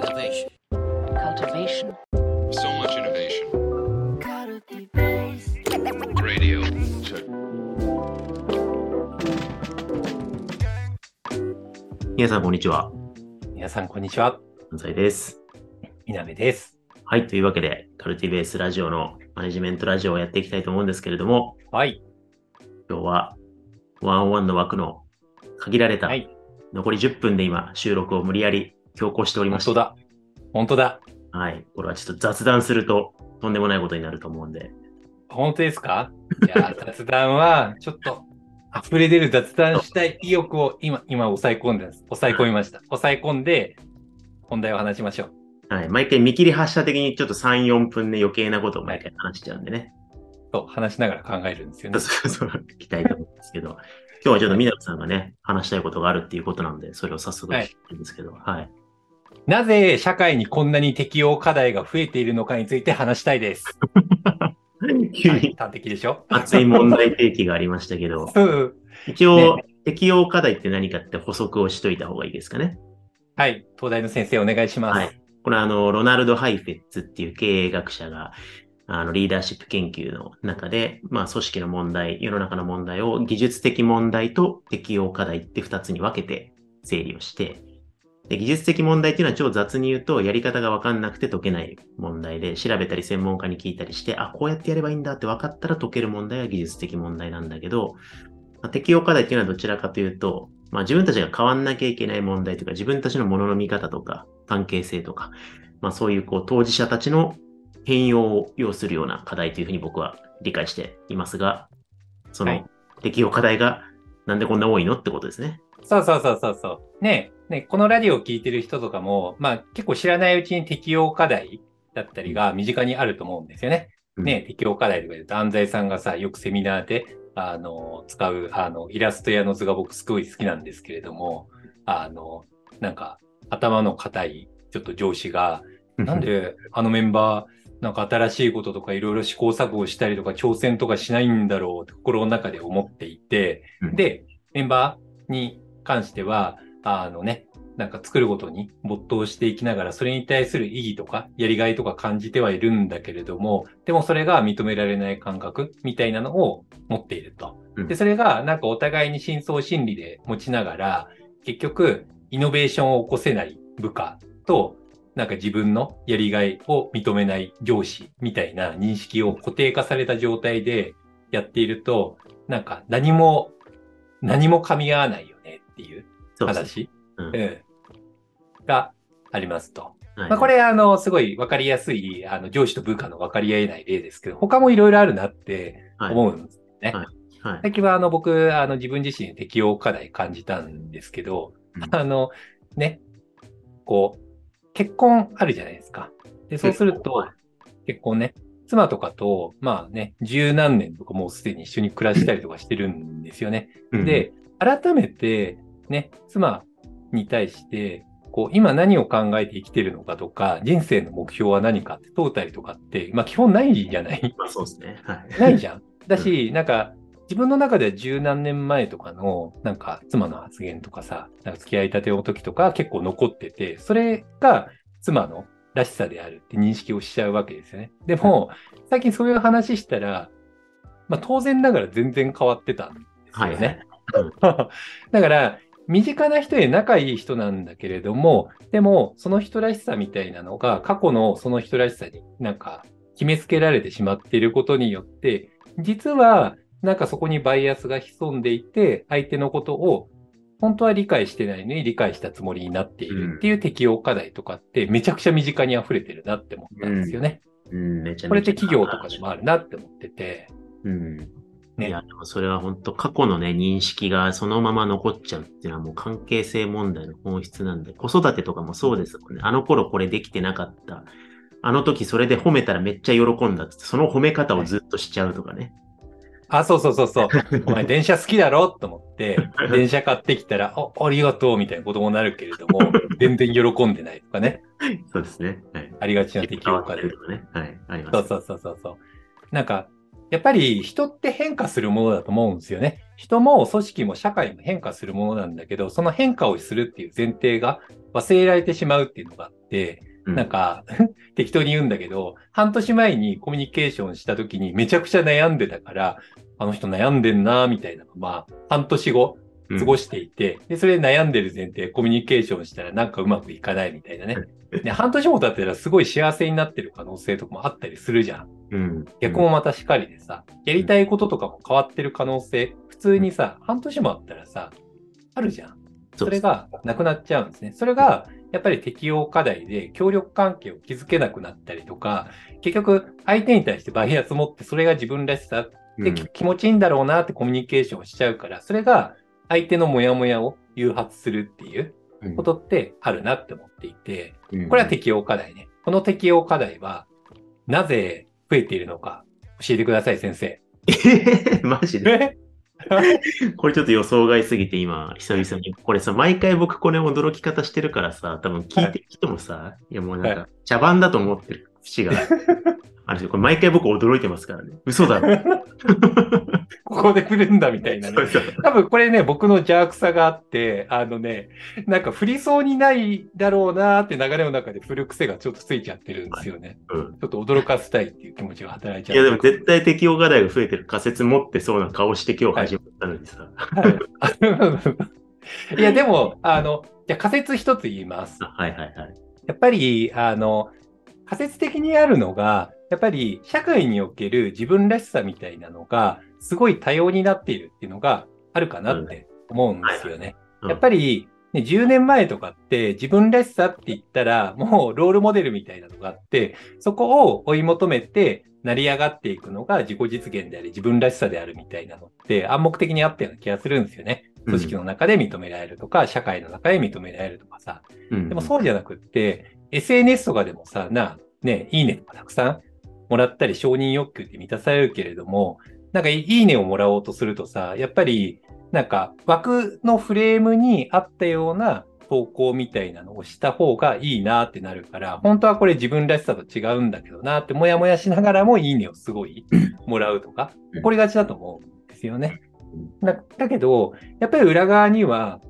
Innovation. cultivation, So much innovation. Radio. Check. 皆さん、こんにちは。皆さん、こんにちは。安西です。みなべです。はい。というわけで、カルティベースラジオのマネジメントラジオをやっていきたいと思うんですけれども、はい。今日は、ワンオンワンの枠の限られた、はい残り10分で今、収録を無理やり強行しておりまして、本当だ。本当だ。はい。これはちょっと雑談すると、とんでもないことになると思うんで、本当ですか？いや、雑談は、ちょっと、溢れ出る雑談したい意欲を今、今抑え込んで。抑え込みました。抑え込んで、本題を話しましょう。はい。毎回見切り発車的にちょっと3、4分で余計なことを毎回話しちゃうんでね。と、話しながら考えるんですよね。そうそう、聞きたいと思うんですけど、今日はちょっとみなさんがね、話したいことがあるっていうことなんで、それを早速聞きたいんですけど、はい。なぜ社会にこんなに適用課題が増えているのかについて話したいです。急はい、に端的でしょ？熱い問題提起がありましたけど、うん。一応、適用課題って何かって補足をしといた方がいいですかね。はい。東大の先生お願いします。はい。これはあの、ロナルド・ハイフェッツっていう経営学者が、あの、リーダーシップ研究の中で、まあ、組織の問題、世の中の問題を技術的問題と適用課題って二つに分けて整理をして、で技術的問題っていうのは超雑に言うと、やり方が分かんなくて解けない問題で、調べたり専門家に聞いたりして、あ、こうやってやればいいんだって分かったら解ける問題は技術的問題なんだけど、まあ、適用課題っていうのはどちらかというと、まあ、自分たちが変わんなきゃいけない問題とか、自分たちのものの見方とか、関係性とか、まあ、そういうこう当事者たちの変容を要するような課題というふうに僕は理解していますが、そのはい適用課題がなんでこんな多いのってことですね。そうそうそうそうそう。ねねこのラジオを聞いてる人とかも、まあ結構知らないうちに適用課題だったりが身近にあると思うんですよね。うんね適用課題とか言うと、安西さんがさ、よくセミナーで、あの、使う、あの、イラストやの図が僕すごい好きなんですけれども、あの、なんか、頭の硬い、ちょっと上司が、なんであのメンバー、なんか新しいこととかいろいろ試行錯誤したりとか挑戦とかしないんだろうって心の中で思っていて、うんで、メンバーに関しては、あのね、なんか作ることに没頭していきながら、それに対する意義とか、やりがいとか感じてはいるんだけれども、でもそれが認められない感覚みたいなのを持っていると。うんで、それがなんかお互いに深層心理で持ちながら、結局、イノベーションを起こせない部下と、なんか自分のやりがいを認めない上司みたいな認識を固定化された状態でやっていると、なんか何も、何も噛み合わないっていう話、うん。うん。がありますと。はい。まあ、これ、あの、すごいわかりやすい、あの、上司と部下の分かり合えない例ですけど、他もいろいろあるなってはい。思うんですね。はい。はい。最近は、あの、僕、あの、自分自身適応課題感じたんですけど、うん。あの、ね、こう、結婚あるじゃないですか。で、そうすると結婚ね、妻とかと、まあね、十何年とかもうすでに一緒に暮らしたりとかしてるんですよね。うん。で、改めて、ね、妻に対して、こう、今何を考えて生きてるのかとか、人生の目標は何かって問うたりとかって、まあ基本ないじゃない？まあそうですね。はい。ないじゃん。だし、なんか、自分の中では十何年前とかの、なんか、妻の発言とかさ、なんか付き合いたての時とか結構残ってて、それが妻のらしさであるって認識をしちゃうわけですよね。でも、最近そういう話したら、まあ当然ながら全然変わってたんですよはいね。はい。だから、身近な人で仲いい人なんだけれども、でも、その人らしさみたいなのが、過去のその人らしさになんか決めつけられてしまっていることによって、実は、なんかそこにバイアスが潜んでいて、相手のことを本当は理解してないのに理解したつもりになっているっていう適用課題とかってめちゃくちゃ身近に溢れてるなって思ったんですよね。うん、めちゃめちゃ。これって企業とかでもあるなって思ってて。うん。ねいや、でもそれは本当過去のね、認識がそのまま残っちゃうっていうのはもう関係性問題の本質なんで、子育てとかもそうですもんね。あの頃これできてなかった。あの時それで褒めたらめっちゃ喜んだって、その褒め方をずっとしちゃうとかね。あ、そうそうそうそう。お前電車好きだろと思って、電車買ってきたら、あ、ありがとうみたいな子供になるけれども、全然喜んでないとかね。そうですね。はい。ありがちな適用課題変わってる。とかね。はい。あります。そうそうそうそうそう。なんか、やっぱり人って変化するものだと思うんですよね。人も組織も社会も変化するものなんだけど、その変化をするっていう前提が忘れられてしまうっていうのがあっって、うんなんか、適当に言うんだけど、半年前にコミュニケーションした時にめちゃくちゃ悩んでたから、あの人悩んでんな、みたいなのまあ、半年後過ごしていて、で、それで悩んでる前提、コミュニケーションしたらなんかうまくいかないみたいなね。で、半年も経ってたらすごい幸せになってる可能性とかもあったりするじゃん。うん。逆もまたしかりでさ、やりたいこととかも変わってる可能性、普通にさ、半年もあったらさ、あるじゃん。そそれがなくなっちゃうんですね。それが、やっぱり適用課題で協力関係を築けなくなったりとか、結局相手に対してバイアス持ってそれが自分らしさうんでき気持ちいいんだろうなってコミュニケーションをしちゃうから、それが相手のモヤモヤを誘発するっていううんことってあるなって思っていて、うんこれは適用課題ね。この適用課題は、なぜ増えているのか教えてください、先生。えーマジで？え？これちょっと予想外すぎて今、久々に。これさ、毎回僕これ驚き方してるからさ、多分聞いてる人もさ、い、やもうなんはか、茶番だと思ってる節がある し、これ毎回僕驚いてますからね。嘘だろ。ここで来るんだみたいなね多分これね、僕の邪悪さがあって、あのね、なんか振りそうにないだろうなーって流れの中で振る癖がちょっとついちゃってるんですよね。うんちょっと驚かせたいっていう気持ちが働いちゃ。いうやでも絶対適用課題が増えてる仮説持ってそうな顔して今日始まったのにさ。はい。いや、でも、あの、じゃあ仮説一つ言います。あはいはいはい。やっぱり、あの、仮説的にあるのが、やっぱり社会における自分らしさみたいなのが、すごい多様になっているっていうのがあるかなって思うんですよね。うんやっぱり、ね、10年前とかって自分らしさって言ったら、もうロールモデルみたいなのがあって、そこを追い求めて成り上がっていくのが自己実現であり、自分らしさであるみたいなのって暗黙的にあったような気がするんですよね。組織の中で認められるとか、社会の中で認められるとかさ。うんでもそうじゃなくって、SNS とかでもさ、な、ね、いいねとかたくさんもらったり承認欲求って満たされるけれども、なんかいいねをもらおうとするとさ、やっぱり、なんか枠のフレームに合ったような投稿みたいなのをした方がいいなってなるから、本当はこれ自分らしさと違うんだけどなってもやもやしながらもいいねをすごいもらうとか、起こりがちだと思うんですよね。だだけど、やっぱり裏側には、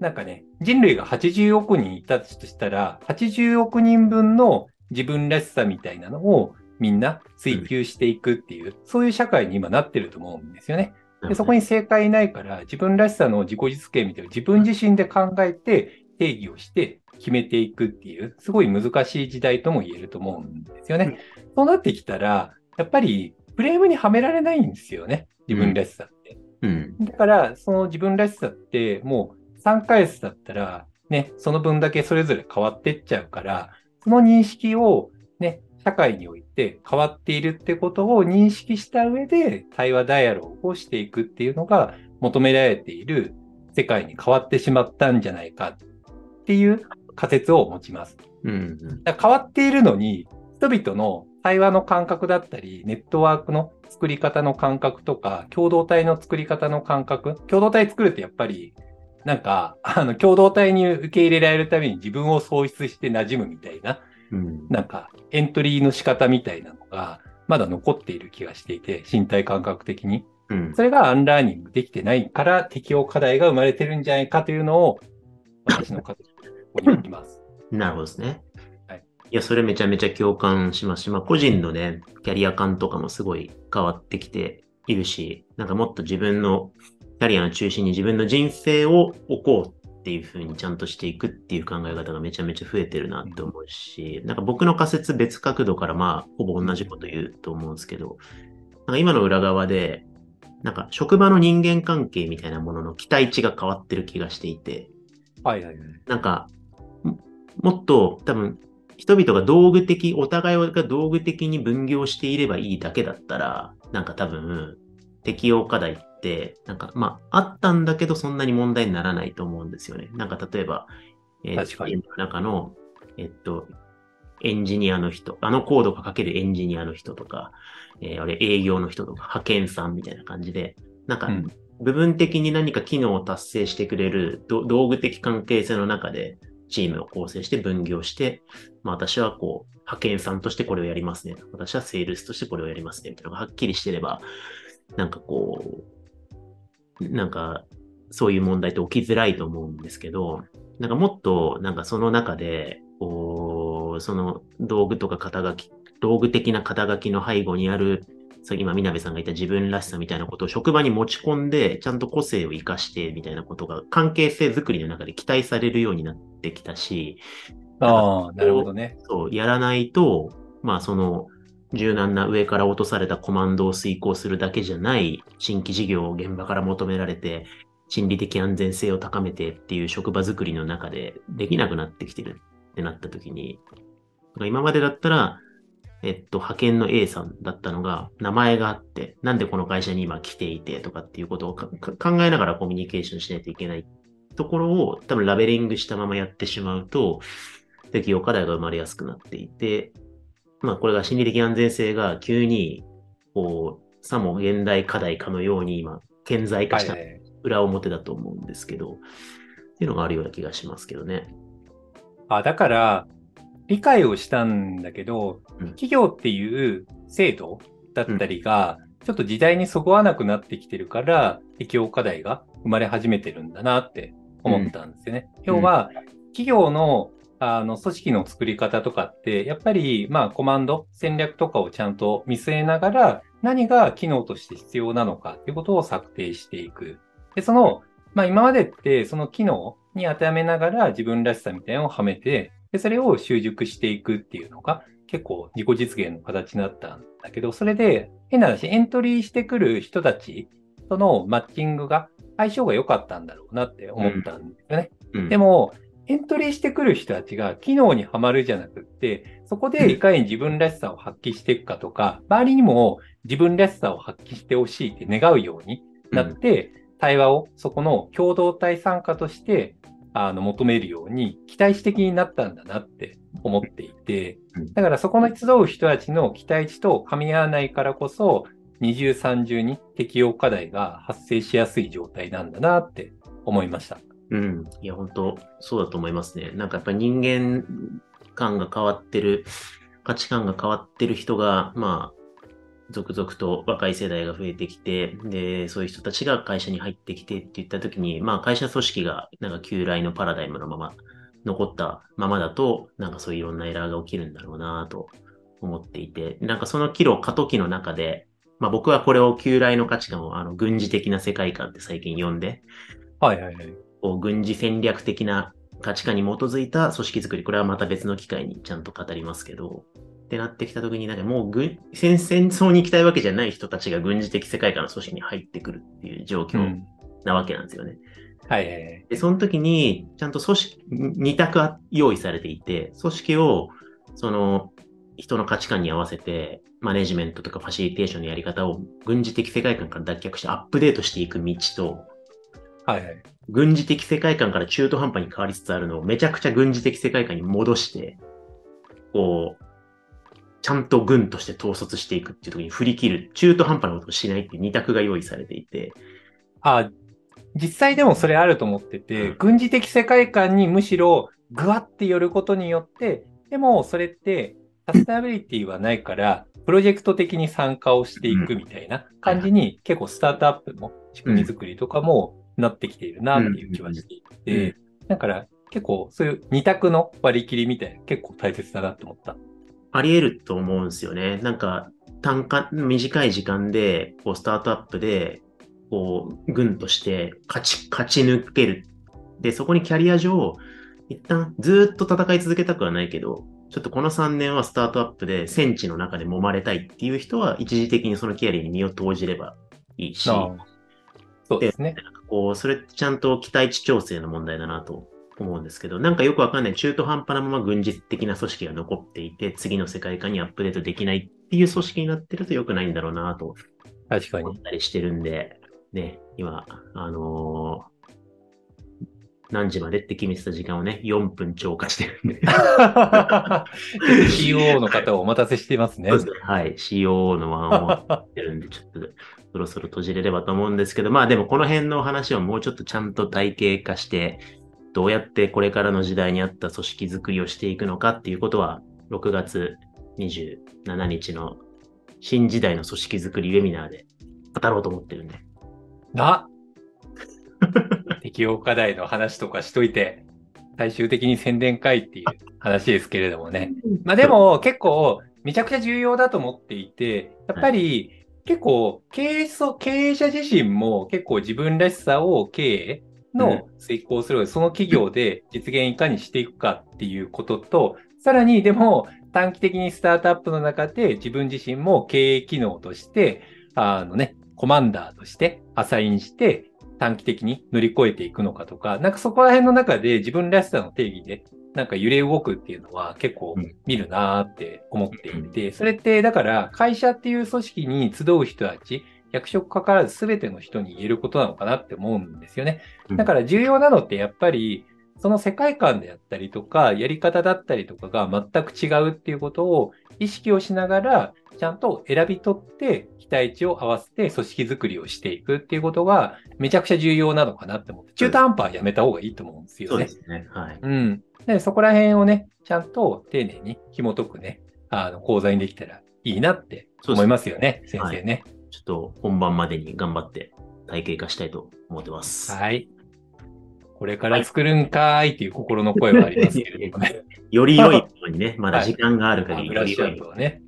なんかね、人類が80億人いたとしたら、80億人分の自分らしさみたいなのをみんな追求していくっていう、そういう社会に今なってると思うんですよね。でそこに正解ないから、自分らしさの自己実現みたいな自分自身で考えて定義をして決めていくっていう、すごい難しい時代とも言えると思うんですよね。そうなってきたら、やっぱりフレームにはめられないんですよね。自分らしさって。うん。だから、その自分らしさって、もう3ヶ月だったら、ね、その分だけそれぞれ変わってっちゃうから、その認識を、ね、社会において変わっているってことを認識した上で、対話ダイアログをしていくっていうのが求められている世界に変わってしまったんじゃないかっていう仮説を持ちます。うん。だから変わっているのに、人々の対話の感覚だったり、ネットワークの作り方の感覚とか、共同体の作り方の感覚、共同体作るってやっぱり、なんか、あの、共同体に受け入れられるために自分を喪失して馴染むみたいな、うん。なんか、エントリーの仕方みたいなのが、まだ残っている気がしていて、身体感覚的に。うん。それが unlearning できてないから適応課題が生まれてるんじゃないかというのを、私の課題ここに置きます。なるほどですね。はい。いや、それめちゃめちゃ共感しますし、まあ、個人のね、キャリア観とかもすごい変わってきているし、なんかもっと自分のキャリアの中心に自分の人生を置こうっていう風にちゃんとしていくっていう考え方がめちゃめちゃ増えてるなって思うし、なんか僕の仮説別角度からまあ、ほぼ同じこと言うと思うんですけど、なんか今の裏側で、なんか職場の人間関係みたいなものの期待値が変わってる気がしていて、はいはいはい。なんか、ももっと多分、人々が道具的、お互いが道具的に分業していればいいだけだったら、なんか多分、適用課題って、なんか、まあ、あったんだけど、そんなに問題にならないと思うんですよね。なんか、例えば、えー確かに中の、えっと、エンジニアの人、あのコードが書けるエンジニアの人とか、えーあれ営業の人とか、派遣さんみたいな感じで、なんか、うん部分的に何か機能を達成してくれるど道具的関係性の中でチームを構成して分業して、まあ私はこう、派遣さんとしてこれをやりますね。私はセールスとしてこれをやりますね。みたいなのがはっきりしてれば、なんかこう、なんかそういう問題って起きづらいと思うんですけど、なんかもっとなんかその中で、こと、その道具とか肩書き、道具的な肩書きの背後にある、さっき今、みなべさんが言った自分らしさみたいなことを職場に持ち込んで、ちゃんと個性を活かしてみたいなことが関係性づくりの中で期待されるようになってきたし、ああ、なるほどね。そう、やらないと、まあその、柔軟な上から落とされたコマンドを遂行するだけじゃない新規事業を現場から求められて、心理的安全性を高めてっていう職場づくりの中でできなくなってきてるってなった時に、今までだったら、えっと、派遣の A さんだったのが、名前があって、なんでこの会社に今来ていてとかっていうことを考えながらコミュニケーションしないといけない。ところを多分ラベリングしたままやってしまうと、適用課題が生まれやすくなっていて、まあこれが心理的安全性が急に、こう、さも現代課題かのように今、顕在化したはいはい。裏表だと思うんですけど、っていうのがあるような気がしますけどね。あ、だから、理解をしたんだけど、うん企業っていう制度だったりが、ちょっと時代にそぐわなくなってきてるから、適用課題が生まれ始めてるんだなって思ったんですよね。要は、企業のあの組織の作り方とかって、やっぱり、まあ、コマンド、戦略とかをちゃんと見据えながら、何が機能として必要なのかっていうことを策定していく。で、その、まあ、今までって、その機能に当てはめながら自分らしさみたいなのをはめて、で、それを習熟していくっていうのが結構自己実現の形になったんだけど、それで変な話、エントリーしてくる人たちとのマッチングが相性が良かったんだろうなって思ったんですよね。うん、でも、エントリーしてくる人たちが機能にはまるじゃなくって、そこでいかに自分らしさを発揮していくかとか、周りにも自分らしさを発揮してほしいって願うようになって、対話をそこの共同体参加としてあの求めるように期待値的になったんだなって思っていてうん、だからそこの集う人たちの期待値と噛み合わないからこそ、二重三重に適用課題が発生しやすい状態なんだなって思いました。うん。いや、本当そうだと思いますね。なんかやっぱり人間観が変わってる、価値観が変わってる人が、まあ、続々と若い世代が増えてきて、で、そういう人たちが会社に入ってきてって言った時に、まあ会社組織がなんか旧来のパラダイムのまま残ったままだと、なんかそういういろんなエラーが起きるんだろうなと思っていて、なんかその岐路過渡期の中で、まあ僕はこれを旧来の価値観をあの軍事的な世界観って最近呼んで、はいはいはい。こう軍事戦略的な価値観に基づいた組織づくり、これはまた別の機会にちゃんと語りますけど、ってなってきたときに、なんかもう軍戦戦争に行きたいわけじゃない人たちが軍事的世界観の組織に入ってくるっていう状況うん。なわけなんですよね。はいはいはい。で、その時に、ちゃんと組織、二択は用意されていて、組織を、その、人の価値観に合わせて、マネジメントとかファシリテーションのやり方を軍事的世界観から脱却してアップデートしていく道と、はいはい。軍事的世界観から中途半端に変わりつつあるのをめちゃくちゃ軍事的世界観に戻して、こう、ちゃんと軍として統率していくっていう時に振り切る、中途半端なことをしないっていう二択が用意されていて、あ、実際でもそれあると思ってて、うん。軍事的世界観にむしろぐわって寄ることによって、でもそれってサステナビリティはないから、プロジェクト的に参加をしていくみたいな感じに、結構スタートアップも仕組み作りとかもなってきているなっていう気はしていて、だから結構そういう二択の割り切りみたいな結構大切だなと思った。あり得ると思うんですよね。なんか、単価、短い時間で、こう、スタートアップで、こう、軍として勝ち、勝ち抜ける。で、そこにキャリア上、一旦ずっと戦い続けたくはないけど、ちょっとこの3年はスタートアップで戦地の中で揉まれたいっていう人は、一時的にそのキャリアに身を投じればいいし、そうですね。こう、それってちゃんと期待値調整の問題だなと思うんですけど、なんかよくわかんない中途半端なまま軍事的な組織が残っていて、次の世界観にアップデートできないっていう組織になってると良くないんだろうなと確かに。思ったりしてるんで、ね、今、あのー何時までって決めてた時間をね、4分超過してるんで。CEO の方をお待たせしてますねそう。ですねはい。COO のワンをやってるんで、ちょっとそろそろ閉じれればと思うんですけど、まあでもこの辺の話をもうちょっとちゃんと体系化して、どうやってこれからの時代に合った組織づくりをしていくのかっていうことは、6月27日の新時代の組織づくりウェミナーで語ろうと思ってるんで。な適用課題の話とかしといて、最終的に宣伝会っていう話ですけれどもね。まあでも結構めちゃくちゃ重要だと思っていて、やっぱり結構経営そ経営者自身も結構自分らしさを経営の遂行する、その企業で実現いかにしていくかっていうことと、さらにでも短期的にスタートアップの中で自分自身も経営機能として、あのね、コマンダーとしてアサインして短期的に乗り越えていくのかとか、なんかそこら辺の中で自分らしさの定義でなんか揺れ動くっていうのは結構うん。見るなーって思っていて、それってだから会社っていう組織に集う人たち、役職かからず全ての人に言えることなのかなって思うんですよね。うん。だから重要なのってやっぱりその世界観であったりとか、やり方だったりとかが全く違うっていうことを意識をしながら、ちゃんと選び取って期待値を合わせて組織づくりをしていくっていうことがめちゃくちゃ重要なのかなって思って、中途半端はやめた方がいいと思うんですよねそうで。すね。はい。うん。で、そこら辺をね、ちゃんと丁寧に紐解くね、あの、講座にできたらいいなって思いますよね、先生ね。ちょっと本番までに頑張って体系化したいと思ってます。はい。これから作るんかーいっていう心の声はありますけれどもね。より良いものにね、まだ時間があるまあ限りブラッシュアップをね。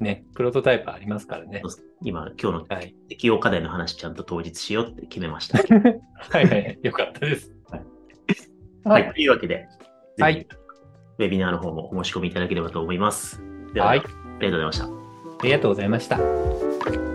ね、プロトタイプありますからね。今、今日のはい。適用課題の話ちゃんと当日しようって決めました。はいはいはい。よかったです。はい。ははい。というわけで、はいウェビナーの方もお申し込みいただければと思います。では、はいありがとうございました。ありがとうございました。